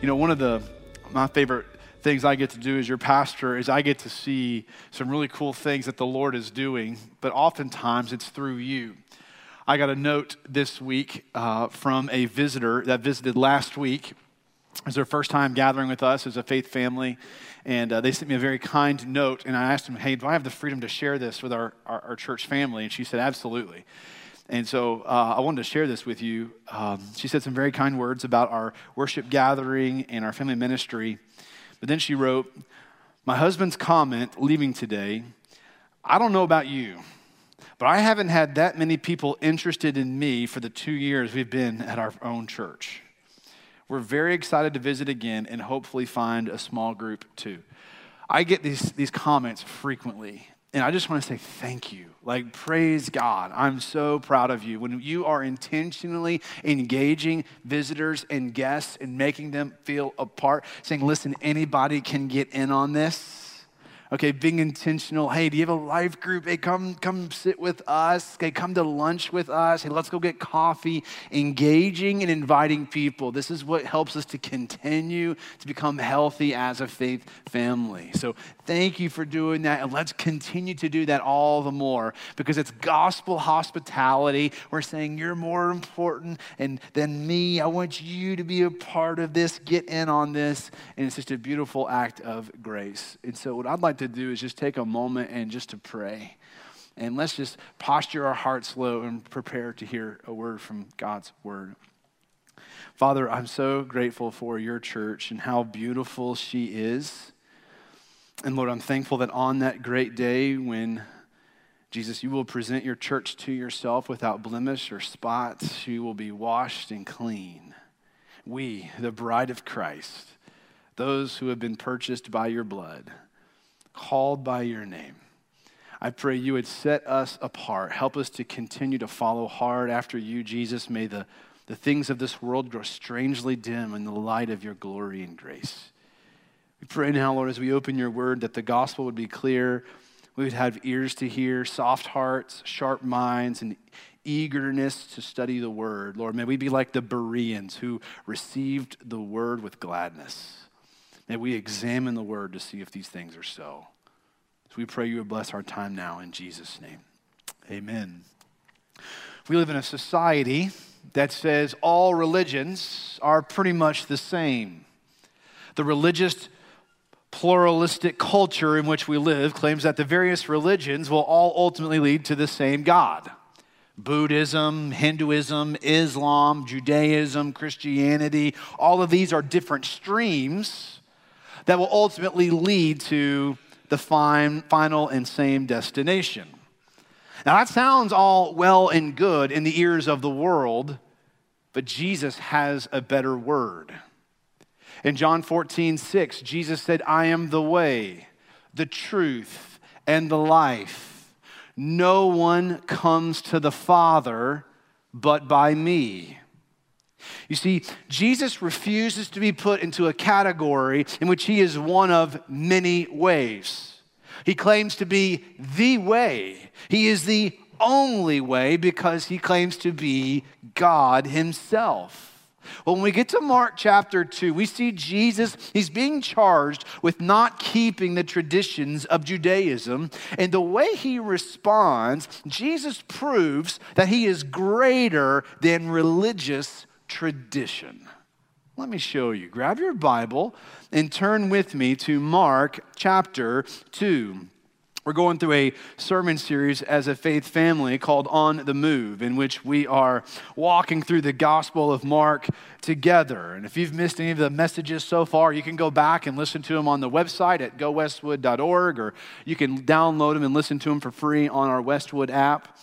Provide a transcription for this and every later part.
You know, one of the my favorite things I get to do as your pastor is I get to see some really cool things that the Lord is doing, but oftentimes it's through you. I got a note this week uh, from a visitor that visited last week. It was their first time gathering with us as a faith family, and uh, they sent me a very kind note. And I asked them, Hey, do I have the freedom to share this with our, our, our church family? And she said, Absolutely. And so uh, I wanted to share this with you. Um, she said some very kind words about our worship gathering and our family ministry. But then she wrote, My husband's comment leaving today, I don't know about you, but I haven't had that many people interested in me for the two years we've been at our own church. We're very excited to visit again and hopefully find a small group too. I get these, these comments frequently, and I just want to say thank you. Like, praise God. I'm so proud of you. When you are intentionally engaging visitors and guests and making them feel a part, saying, listen, anybody can get in on this Okay, being intentional. Hey, do you have a life group? Hey, come, come sit with us. Okay, come to lunch with us. Hey, let's go get coffee. Engaging and inviting people. This is what helps us to continue to become healthy as a faith family. So thank you for doing that. And let's continue to do that all the more because it's gospel hospitality. We're saying you're more important and than me. I want you to be a part of this. Get in on this. And it's just a beautiful act of grace. And so what I'd like to do is just take a moment and just to pray. And let's just posture our hearts low and prepare to hear a word from God's word. Father, I'm so grateful for your church and how beautiful she is. And Lord, I'm thankful that on that great day when Jesus, you will present your church to yourself without blemish or spot, she will be washed and clean. We, the bride of Christ, those who have been purchased by your blood, called by your name. I pray you would set us apart. Help us to continue to follow hard after you, Jesus. May the, the things of this world grow strangely dim in the light of your glory and grace. We pray now, Lord, as we open your word, that the gospel would be clear. We would have ears to hear, soft hearts, sharp minds, and eagerness to study the word. Lord, may we be like the Bereans who received the word with gladness. May we examine the word to see if these things are so. So we pray you would bless our time now in Jesus' name. Amen. We live in a society that says all religions are pretty much the same. The religious pluralistic culture in which we live claims that the various religions will all ultimately lead to the same God. Buddhism, Hinduism, Islam, Judaism, Christianity, all of these are different streams that will ultimately lead to the fine, final and same destination. Now, that sounds all well and good in the ears of the world, but Jesus has a better word. In John 14, 6, Jesus said, I am the way, the truth, and the life. No one comes to the Father but by me. You see, Jesus refuses to be put into a category in which he is one of many ways. He claims to be the way. He is the only way because he claims to be God himself. Well, when we get to Mark chapter 2, we see Jesus, he's being charged with not keeping the traditions of Judaism. And the way he responds, Jesus proves that he is greater than religious tradition. Let me show you. Grab your Bible and turn with me to Mark chapter 2. We're going through a sermon series as a faith family called On the Move, in which we are walking through the Gospel of Mark together. And if you've missed any of the messages so far, you can go back and listen to them on the website at gowestwood.org, or you can download them and listen to them for free on our Westwood app.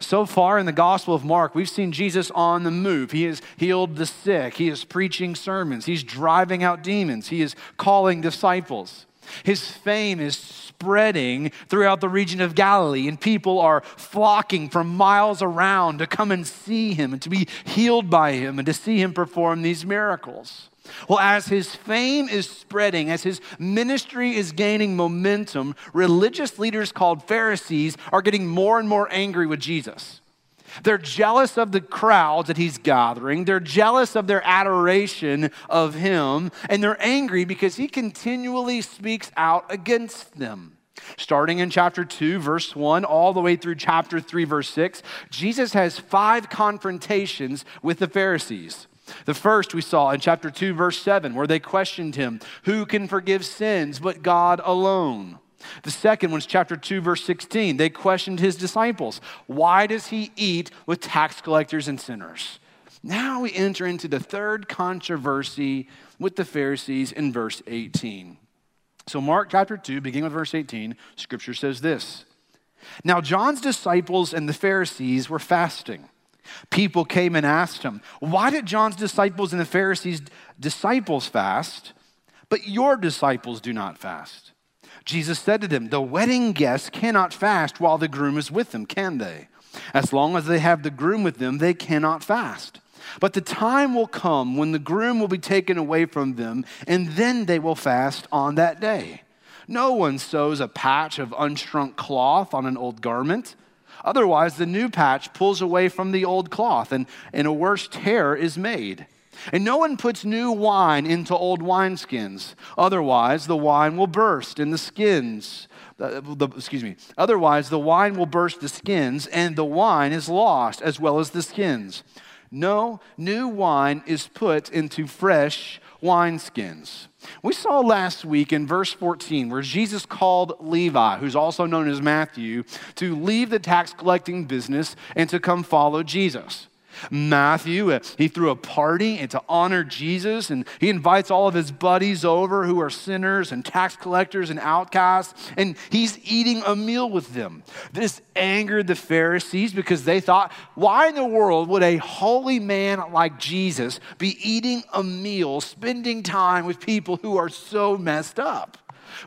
So far in the Gospel of Mark, we've seen Jesus on the move. He has healed the sick, he is preaching sermons, he's driving out demons, he is calling disciples. His fame is spreading throughout the region of Galilee, and people are flocking from miles around to come and see him and to be healed by him and to see him perform these miracles. Well, as his fame is spreading, as his ministry is gaining momentum, religious leaders called Pharisees are getting more and more angry with Jesus. They're jealous of the crowds that he's gathering. They're jealous of their adoration of him. And they're angry because he continually speaks out against them. Starting in chapter 2, verse 1, all the way through chapter 3, verse 6, Jesus has five confrontations with the Pharisees. The first we saw in chapter 2, verse 7, where they questioned him Who can forgive sins but God alone? The second one's chapter 2, verse 16. They questioned his disciples. Why does he eat with tax collectors and sinners? Now we enter into the third controversy with the Pharisees in verse 18. So, Mark chapter 2, beginning with verse 18, scripture says this Now, John's disciples and the Pharisees were fasting. People came and asked him, Why did John's disciples and the Pharisees' disciples fast, but your disciples do not fast? Jesus said to them, The wedding guests cannot fast while the groom is with them, can they? As long as they have the groom with them, they cannot fast. But the time will come when the groom will be taken away from them, and then they will fast on that day. No one sews a patch of unshrunk cloth on an old garment. Otherwise, the new patch pulls away from the old cloth, and, and a worse tear is made. And no one puts new wine into old wineskins. Otherwise, the wine will burst and the skins. The, excuse me. Otherwise, the wine will burst the skins, and the wine is lost as well as the skins. No, new wine is put into fresh wineskins. We saw last week in verse 14 where Jesus called Levi, who's also known as Matthew, to leave the tax collecting business and to come follow Jesus. Matthew, uh, he threw a party to honor Jesus, and he invites all of his buddies over who are sinners and tax collectors and outcasts, and he's eating a meal with them. This angered the Pharisees because they thought, why in the world would a holy man like Jesus be eating a meal, spending time with people who are so messed up?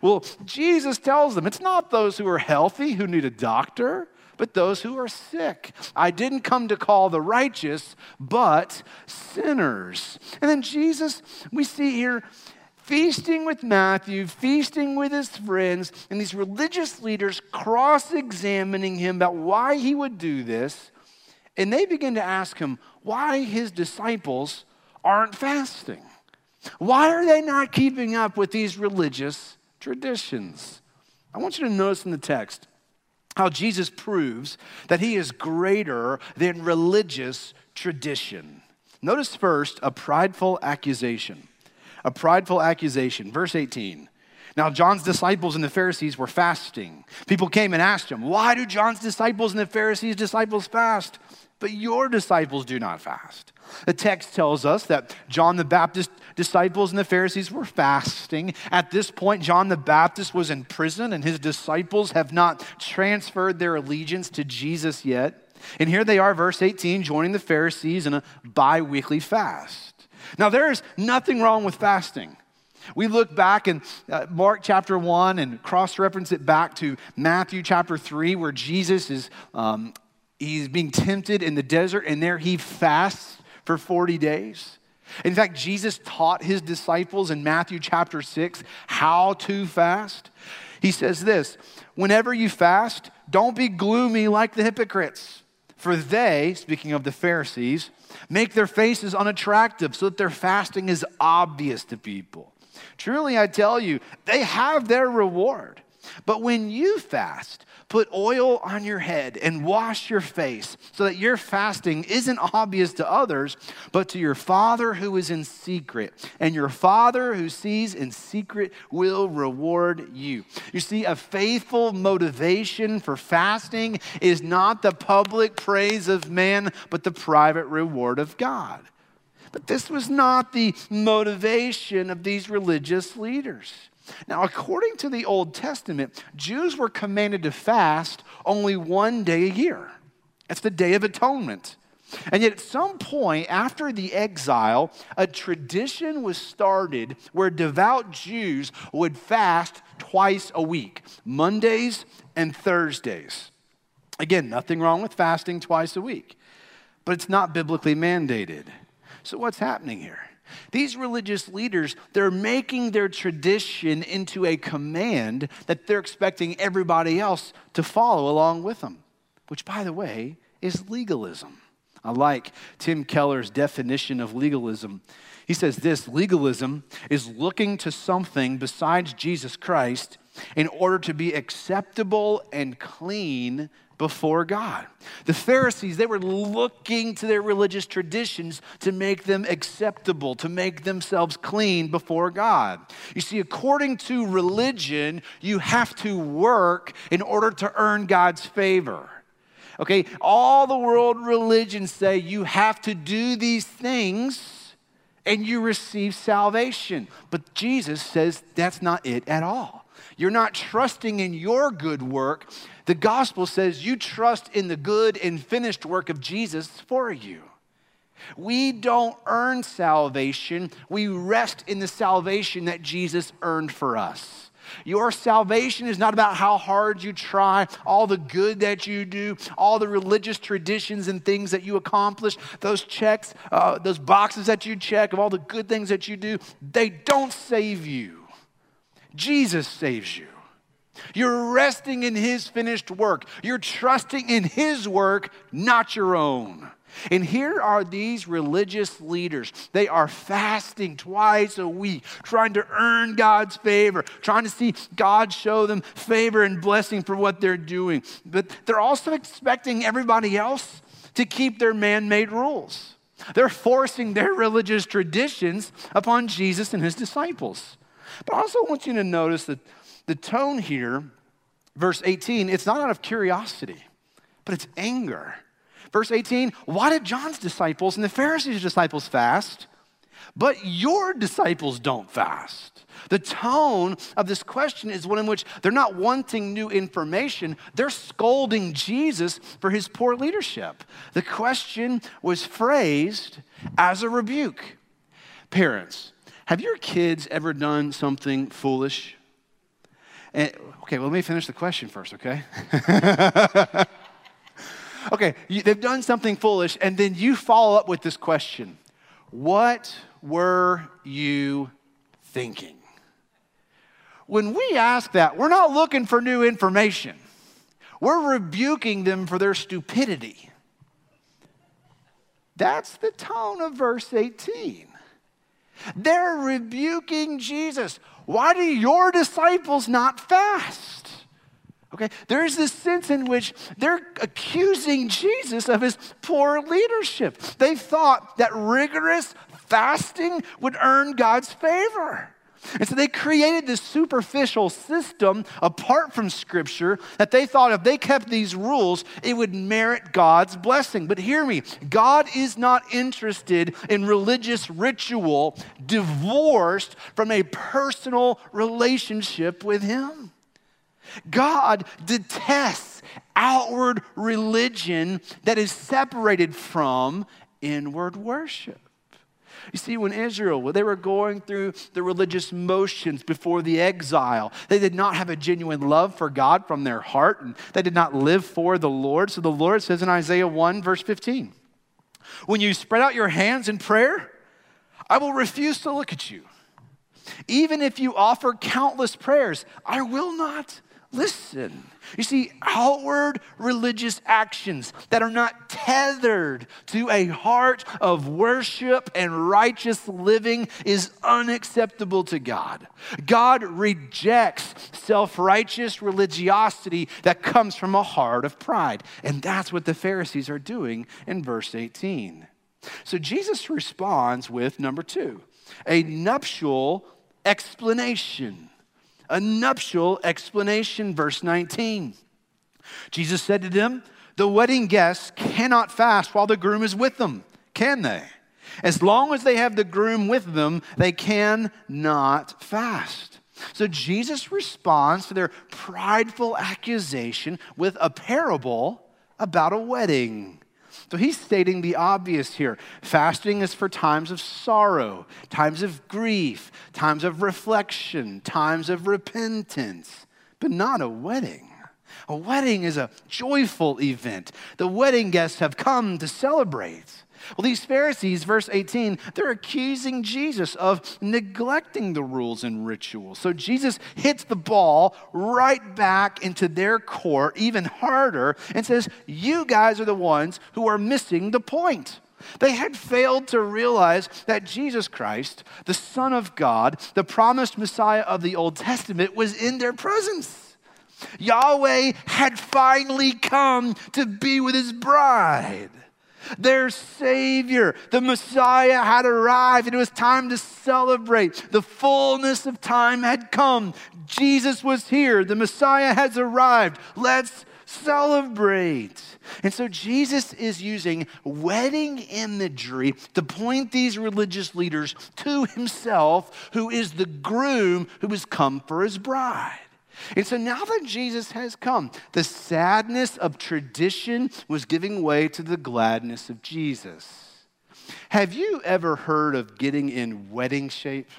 Well, Jesus tells them it's not those who are healthy who need a doctor but those who are sick. I didn't come to call the righteous, but sinners. And then Jesus, we see here, feasting with Matthew, feasting with his friends, and these religious leaders cross examining him about why he would do this. And they begin to ask him why his disciples aren't fasting. Why are they not keeping up with these religious traditions? I want you to notice in the text how Jesus proves that he is greater than religious tradition. Notice first a prideful accusation. A prideful accusation. Verse 18. Now, John's disciples and the Pharisees were fasting. People came and asked him, Why do John's disciples and the Pharisees' disciples fast? But your disciples do not fast. The text tells us that John the Baptist disciples and the Pharisees were fasting. At this point, John the Baptist was in prison, and his disciples have not transferred their allegiance to Jesus yet. And here they are, verse 18, joining the Pharisees in a bi weekly fast. Now, there is nothing wrong with fasting. We look back in uh, Mark chapter 1 and cross reference it back to Matthew chapter 3, where Jesus is um, he's being tempted in the desert, and there he fasts for 40 days. In fact, Jesus taught his disciples in Matthew chapter 6 how to fast. He says this Whenever you fast, don't be gloomy like the hypocrites, for they, speaking of the Pharisees, make their faces unattractive so that their fasting is obvious to people. Truly, I tell you, they have their reward. But when you fast, Put oil on your head and wash your face so that your fasting isn't obvious to others, but to your Father who is in secret. And your Father who sees in secret will reward you. You see, a faithful motivation for fasting is not the public praise of man, but the private reward of God. But this was not the motivation of these religious leaders. Now, according to the Old Testament, Jews were commanded to fast only one day a year. It's the Day of Atonement. And yet, at some point after the exile, a tradition was started where devout Jews would fast twice a week Mondays and Thursdays. Again, nothing wrong with fasting twice a week, but it's not biblically mandated. So, what's happening here? These religious leaders, they're making their tradition into a command that they're expecting everybody else to follow along with them, which, by the way, is legalism. I like Tim Keller's definition of legalism. He says this legalism is looking to something besides Jesus Christ in order to be acceptable and clean before God. The Pharisees, they were looking to their religious traditions to make them acceptable, to make themselves clean before God. You see, according to religion, you have to work in order to earn God's favor. Okay, all the world religions say you have to do these things and you receive salvation. But Jesus says that's not it at all. You're not trusting in your good work. The gospel says you trust in the good and finished work of Jesus for you. We don't earn salvation, we rest in the salvation that Jesus earned for us. Your salvation is not about how hard you try, all the good that you do, all the religious traditions and things that you accomplish, those checks, uh, those boxes that you check of all the good things that you do. They don't save you. Jesus saves you. You're resting in His finished work. You're trusting in His work, not your own. And here are these religious leaders. They are fasting twice a week, trying to earn God's favor, trying to see God show them favor and blessing for what they're doing. But they're also expecting everybody else to keep their man made rules. They're forcing their religious traditions upon Jesus and his disciples. But I also want you to notice that the tone here, verse 18, it's not out of curiosity, but it's anger. Verse 18, why did John's disciples and the Pharisees' disciples fast, but your disciples don't fast? The tone of this question is one in which they're not wanting new information, they're scolding Jesus for his poor leadership. The question was phrased as a rebuke. Parents, have your kids ever done something foolish? And, okay, well, let me finish the question first, okay? okay, you, they've done something foolish, and then you follow up with this question What were you thinking? When we ask that, we're not looking for new information, we're rebuking them for their stupidity. That's the tone of verse 18. They're rebuking Jesus. Why do your disciples not fast? Okay, there's this sense in which they're accusing Jesus of his poor leadership. They thought that rigorous fasting would earn God's favor. And so they created this superficial system apart from Scripture that they thought if they kept these rules, it would merit God's blessing. But hear me God is not interested in religious ritual divorced from a personal relationship with Him. God detests outward religion that is separated from inward worship. You see, when Israel, when they were going through the religious motions before the exile, they did not have a genuine love for God from their heart, and they did not live for the Lord. So the Lord says in Isaiah 1, verse 15, When you spread out your hands in prayer, I will refuse to look at you. Even if you offer countless prayers, I will not listen. You see, outward religious actions that are not tethered to a heart of worship and righteous living is unacceptable to God. God rejects self righteous religiosity that comes from a heart of pride. And that's what the Pharisees are doing in verse 18. So Jesus responds with number two a nuptial explanation a nuptial explanation. Verse 19. Jesus said to them, The wedding guests cannot fast while the groom is with them, can they? As long as they have the groom with them, they cannot fast. So Jesus responds to their prideful accusation with a parable about a wedding. So he's stating the obvious here. Fasting is for times of sorrow, times of grief, times of reflection, times of repentance, but not a wedding. A wedding is a joyful event. The wedding guests have come to celebrate. Well, these Pharisees, verse 18, they're accusing Jesus of neglecting the rules and rituals. So Jesus hits the ball right back into their court, even harder, and says, You guys are the ones who are missing the point. They had failed to realize that Jesus Christ, the Son of God, the promised Messiah of the Old Testament, was in their presence. Yahweh had finally come to be with his bride. Their Savior, the Messiah, had arrived, and it was time to celebrate. The fullness of time had come. Jesus was here. The Messiah has arrived. Let's celebrate. And so Jesus is using wedding imagery to point these religious leaders to himself, who is the groom who has come for his bride. And so now that Jesus has come, the sadness of tradition was giving way to the gladness of Jesus. Have you ever heard of getting in wedding shape?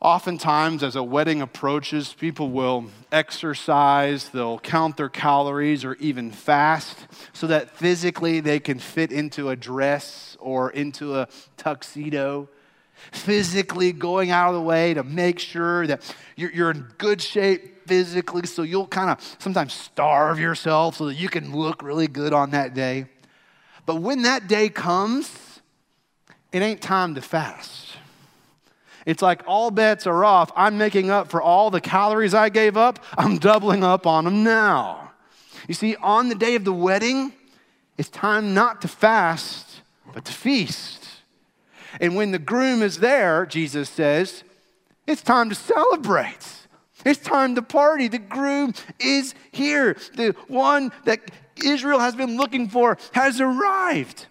Oftentimes, as a wedding approaches, people will exercise, they'll count their calories, or even fast so that physically they can fit into a dress or into a tuxedo physically going out of the way to make sure that you're, in good shape physically. So you'll kind of sometimes starve yourself so that you can look really good on that day. But when that day comes, it ain't time to fast. It's like all bets are off. I'm making up for all the calories I gave up. I'm doubling up on them now. You see, on the day of the wedding, it's time not to fast, but to feast. And when the groom is there, Jesus says, it's time to celebrate. It's time to party. The groom is here. The one that Israel has been looking for has arrived.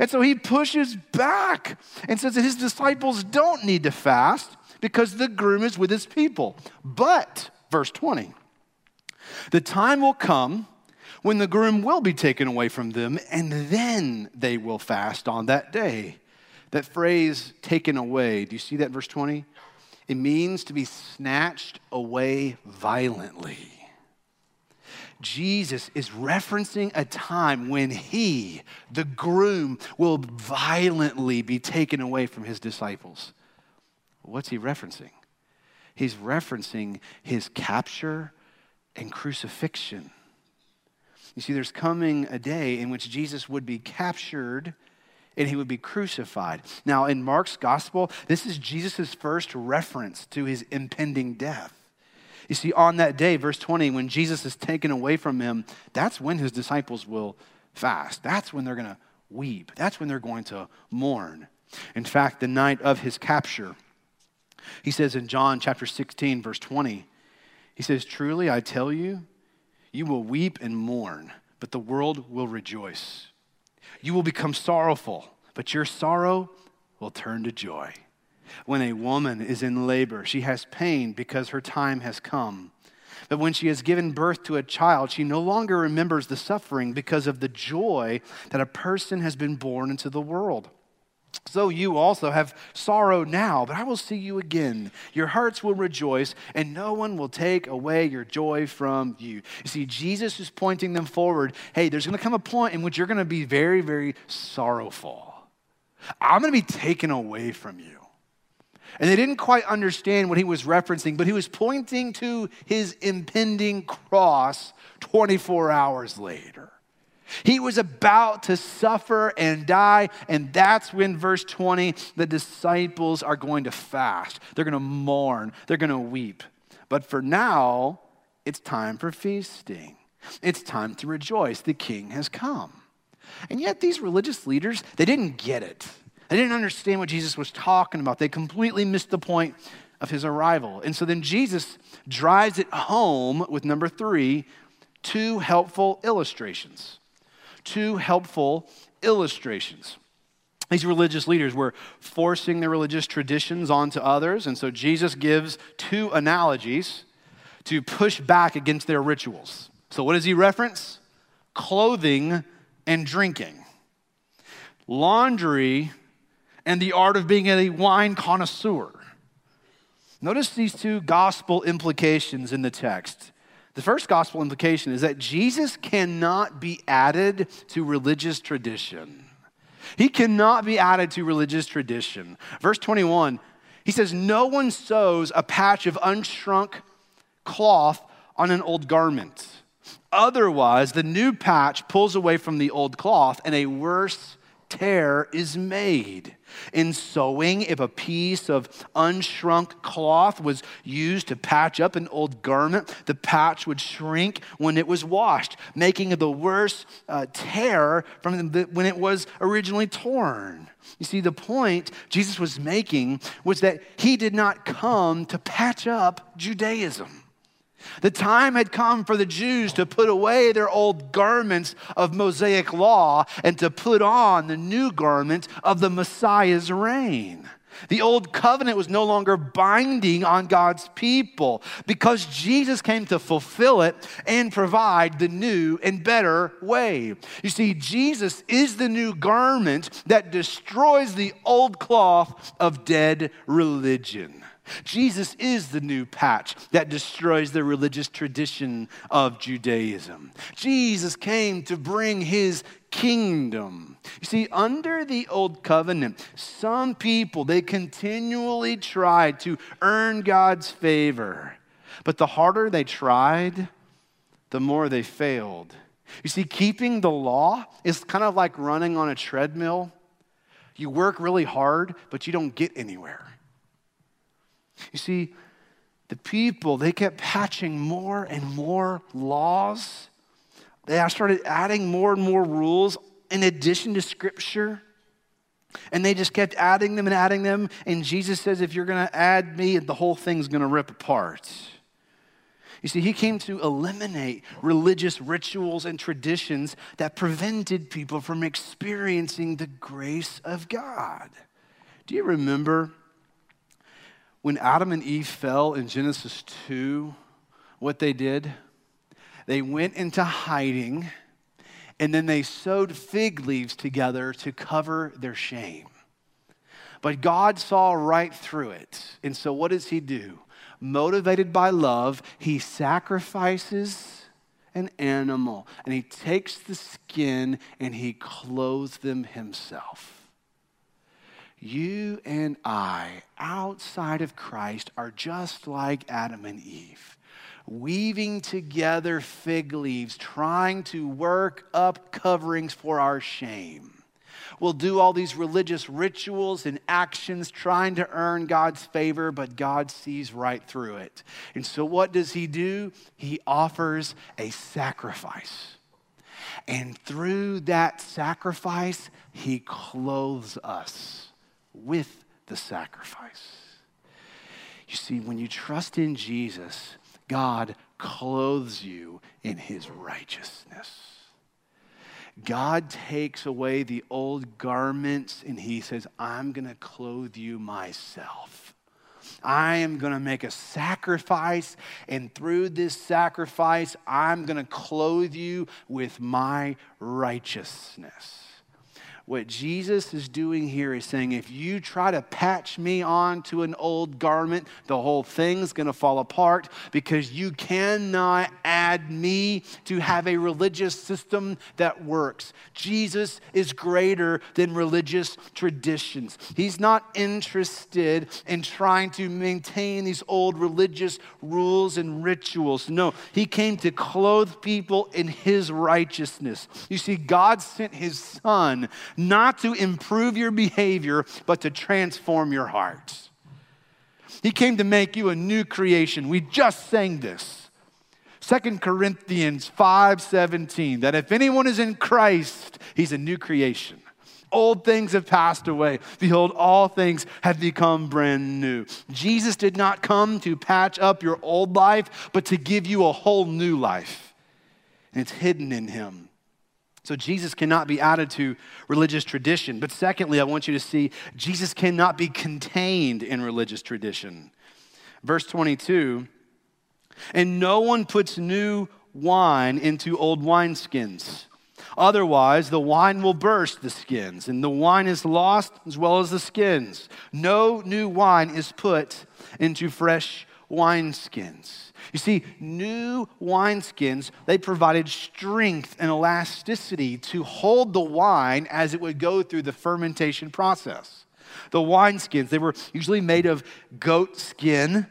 And so he pushes back and says that his disciples don't need to fast because the groom is with his people. But, verse 20, the time will come when the groom will be taken away from them, and then they will fast on that day. That phrase, taken away, do you see that verse 20? It means to be snatched away violently. Jesus is referencing a time when he, the groom, will violently be taken away from his disciples. What's he referencing? He's referencing his capture and crucifixion. You see, there's coming a day in which Jesus would be captured and he would be crucified. Now, in Mark's gospel, this is Jesus' first reference to his impending death. You see, on that day, verse 20, when Jesus is taken away from him, that's when his disciples will fast. That's when they're going to weep. That's when they're going to mourn. In fact, the night of his capture, he says in John chapter 16, verse 20, he says, Truly I tell you, you will weep and mourn, but the world will rejoice. You will become sorrowful, but your sorrow will turn to joy. When a woman is in labor, she has pain because her time has come. But when she has given birth to a child, she no longer remembers the suffering because of the joy that a person has been born into the world. So you also have sorrow now, but I will see you again. Your hearts will rejoice, and no one will take away your joy from you. You see, Jesus is pointing them forward. Hey, there's going to come a point in which you're going to be very, very sorrowful. I'm going to be taken away from you. And they didn't quite understand what he was referencing, but he was pointing to his impending cross 24 hours later. He was about to suffer and die, and that's when, verse 20, the disciples are going to fast. They're going to mourn, they're going to weep. But for now, it's time for feasting. It's time to rejoice. The king has come. And yet, these religious leaders, they didn't get it. They didn't understand what Jesus was talking about. They completely missed the point of his arrival. And so then Jesus drives it home with number three two helpful illustrations two helpful illustrations. These religious leaders were forcing their religious traditions onto others, and so Jesus gives two analogies to push back against their rituals. So, what does he reference? Clothing and drinking, laundry, and the art of being a wine connoisseur. Notice these two gospel implications in the text. The first gospel implication is that Jesus cannot be added to religious tradition. He cannot be added to religious tradition. Verse 21, he says, No one sews a patch of unshrunk cloth on an old garment. Otherwise, the new patch pulls away from the old cloth, and a worse tear is made. In sewing, if a piece of unshrunk cloth was used to patch up an old garment, the patch would shrink when it was washed, making the worse uh, tear from the, when it was originally torn. You see, the point Jesus was making was that he did not come to patch up Judaism. The time had come for the Jews to put away their old garments of Mosaic law and to put on the new garment of the Messiah's reign. The old covenant was no longer binding on God's people because Jesus came to fulfill it and provide the new and better way. You see, Jesus is the new garment that destroys the old cloth of dead religion. Jesus is the new patch that destroys the religious tradition of Judaism. Jesus came to bring his kingdom. You see, under the old covenant, some people, they continually tried to earn God's favor. But the harder they tried, the more they failed. You see, keeping the law is kind of like running on a treadmill. You work really hard, but you don't get anywhere. You see, the people, they kept patching more and more laws. They started adding more and more rules in addition to Scripture. And they just kept adding them and adding them. And Jesus says, if you're going to add me, the whole thing's going to rip apart. You see, he came to eliminate religious rituals and traditions that prevented people from experiencing the grace of God. Do you remember when Adam and Eve fell in Genesis 2, what they did? They went into hiding and then they sewed fig leaves together to cover their shame. But God saw right through it. And so, what does He do? Motivated by love, He sacrifices an animal and He takes the skin and He clothes them Himself. You and I, outside of Christ, are just like Adam and Eve, weaving together fig leaves, trying to work up coverings for our shame. We'll do all these religious rituals and actions trying to earn God's favor, but God sees right through it. And so, what does He do? He offers a sacrifice. And through that sacrifice, He clothes us with the sacrifice. You see, when you trust in Jesus, God clothes you in his righteousness. God takes away the old garments and he says, I'm going to clothe you myself. I am going to make a sacrifice, and through this sacrifice, I'm going to clothe you with my righteousness. What Jesus is doing here is saying, if you try to patch me on to an old garment, the whole thing's going to fall apart because you cannot add me to have a religious system that works. Jesus is greater than religious traditions. He's not interested in trying to maintain these old religious rules and rituals. No, he came to clothe people in his righteousness. You see, God sent his son not to improve your behavior, but to transform your heart. He came to make you a new creation. We just sang this. 2 Corinthians 5:17 that if anyone is in Christ, he's a new creation. Old things have passed away. Behold, all things have become brand new. Jesus did not come to patch up your old life, but to give you a whole new life. And it's hidden in him. So Jesus cannot be added to religious tradition. But secondly, I want you to see Jesus cannot be contained in religious tradition. Verse 22 And no one puts new wine into old wineskins. Otherwise, the wine will burst the skins, and the wine is lost as well as the skins. No new wine is put into fresh wineskins. You see, new wineskins, they provided strength and elasticity to hold the wine as it would go through the fermentation process. The wineskins, they were usually made of goat skin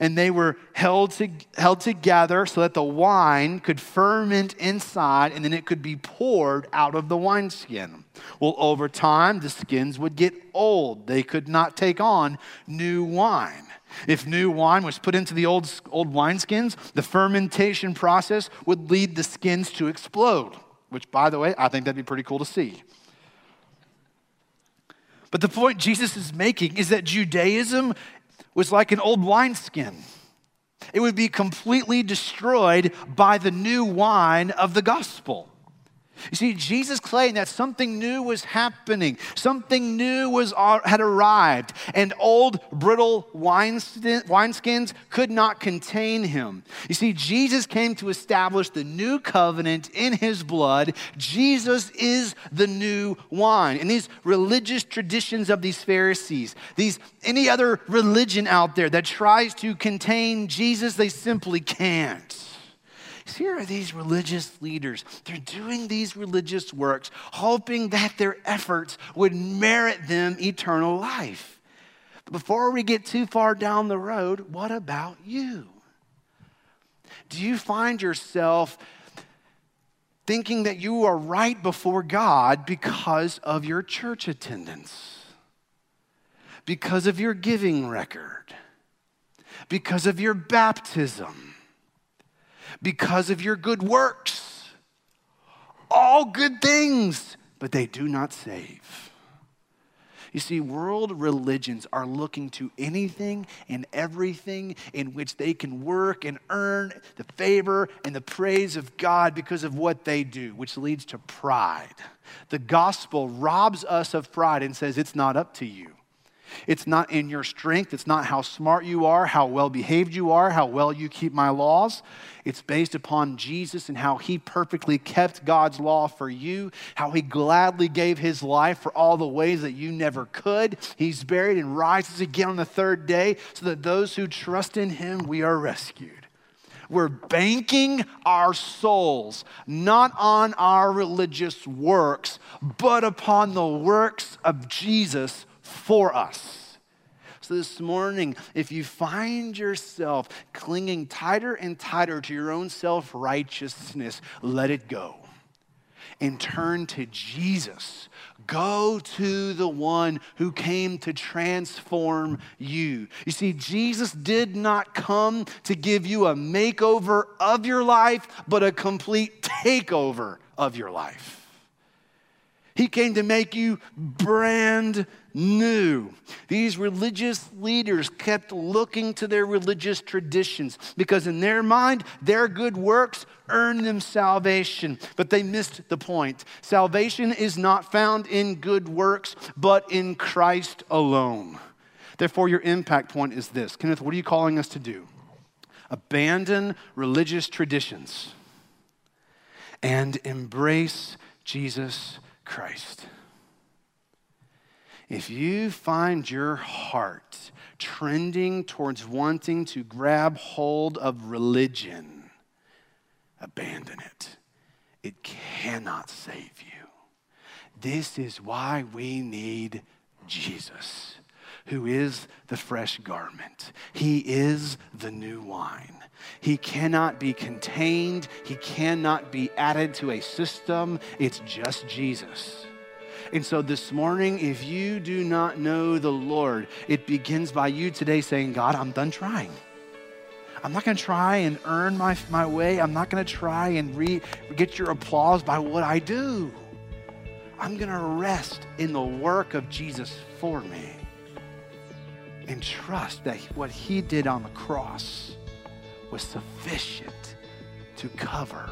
and they were held, to, held together so that the wine could ferment inside and then it could be poured out of the wineskin. Well, over time, the skins would get old. They could not take on new wine. If new wine was put into the old, old wineskins, the fermentation process would lead the skins to explode, which, by the way, I think that'd be pretty cool to see. But the point Jesus is making is that Judaism was like an old wineskin. It would be completely destroyed by the new wine of the gospel. You see, Jesus claimed that something new was happening, something new was, uh, had arrived, and old, brittle wineskins could not contain him. You see, Jesus came to establish the new covenant in his blood. Jesus is the new wine. And these religious traditions of these Pharisees, these any other religion out there that tries to contain Jesus, they simply can't. Here are these religious leaders. They're doing these religious works, hoping that their efforts would merit them eternal life. But before we get too far down the road, what about you? Do you find yourself thinking that you are right before God because of your church attendance, because of your giving record, because of your baptism? Because of your good works. All good things, but they do not save. You see, world religions are looking to anything and everything in which they can work and earn the favor and the praise of God because of what they do, which leads to pride. The gospel robs us of pride and says it's not up to you. It's not in your strength. It's not how smart you are, how well behaved you are, how well you keep my laws. It's based upon Jesus and how he perfectly kept God's law for you, how he gladly gave his life for all the ways that you never could. He's buried and rises again on the third day so that those who trust in him, we are rescued. We're banking our souls not on our religious works, but upon the works of Jesus for us. So, this morning, if you find yourself clinging tighter and tighter to your own self righteousness, let it go and turn to Jesus. Go to the one who came to transform you. You see, Jesus did not come to give you a makeover of your life, but a complete takeover of your life. He came to make you brand new. These religious leaders kept looking to their religious traditions because, in their mind, their good works earned them salvation. But they missed the point. Salvation is not found in good works, but in Christ alone. Therefore, your impact point is this Kenneth, what are you calling us to do? Abandon religious traditions and embrace Jesus Christ. If you find your heart trending towards wanting to grab hold of religion, abandon it. It cannot save you. This is why we need Jesus, who is the fresh garment. He is the new wine. He cannot be contained, he cannot be added to a system. It's just Jesus. And so this morning, if you do not know the Lord, it begins by you today saying, God, I'm done trying. I'm not going to try and earn my, my way. I'm not going to try and re, get your applause by what I do. I'm going to rest in the work of Jesus for me and trust that what he did on the cross was sufficient to cover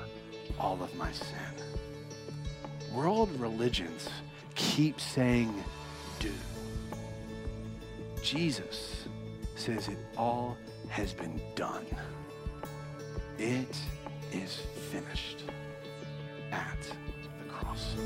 all of my sin. World religions keep saying, do. Jesus says it all has been done. It is finished at the cross.